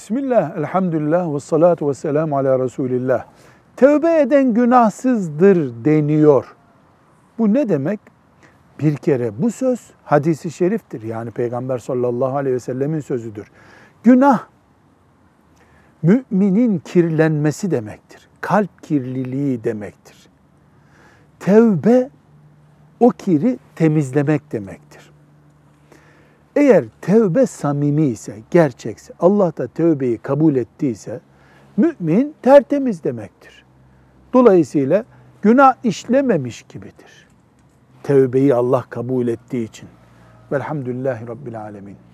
Bismillah, elhamdülillah ve salatu ve selamu ala Resulillah. Tövbe eden günahsızdır deniyor. Bu ne demek? Bir kere bu söz hadisi şeriftir. Yani Peygamber sallallahu aleyhi ve sellemin sözüdür. Günah müminin kirlenmesi demektir. Kalp kirliliği demektir. Tevbe o kiri temizlemek demektir. Eğer tevbe samimi ise, gerçekse, Allah da tövbeyi kabul ettiyse, mümin tertemiz demektir. Dolayısıyla günah işlememiş gibidir. Tevbeyi Allah kabul ettiği için. Velhamdülillahi Rabbil Alemin.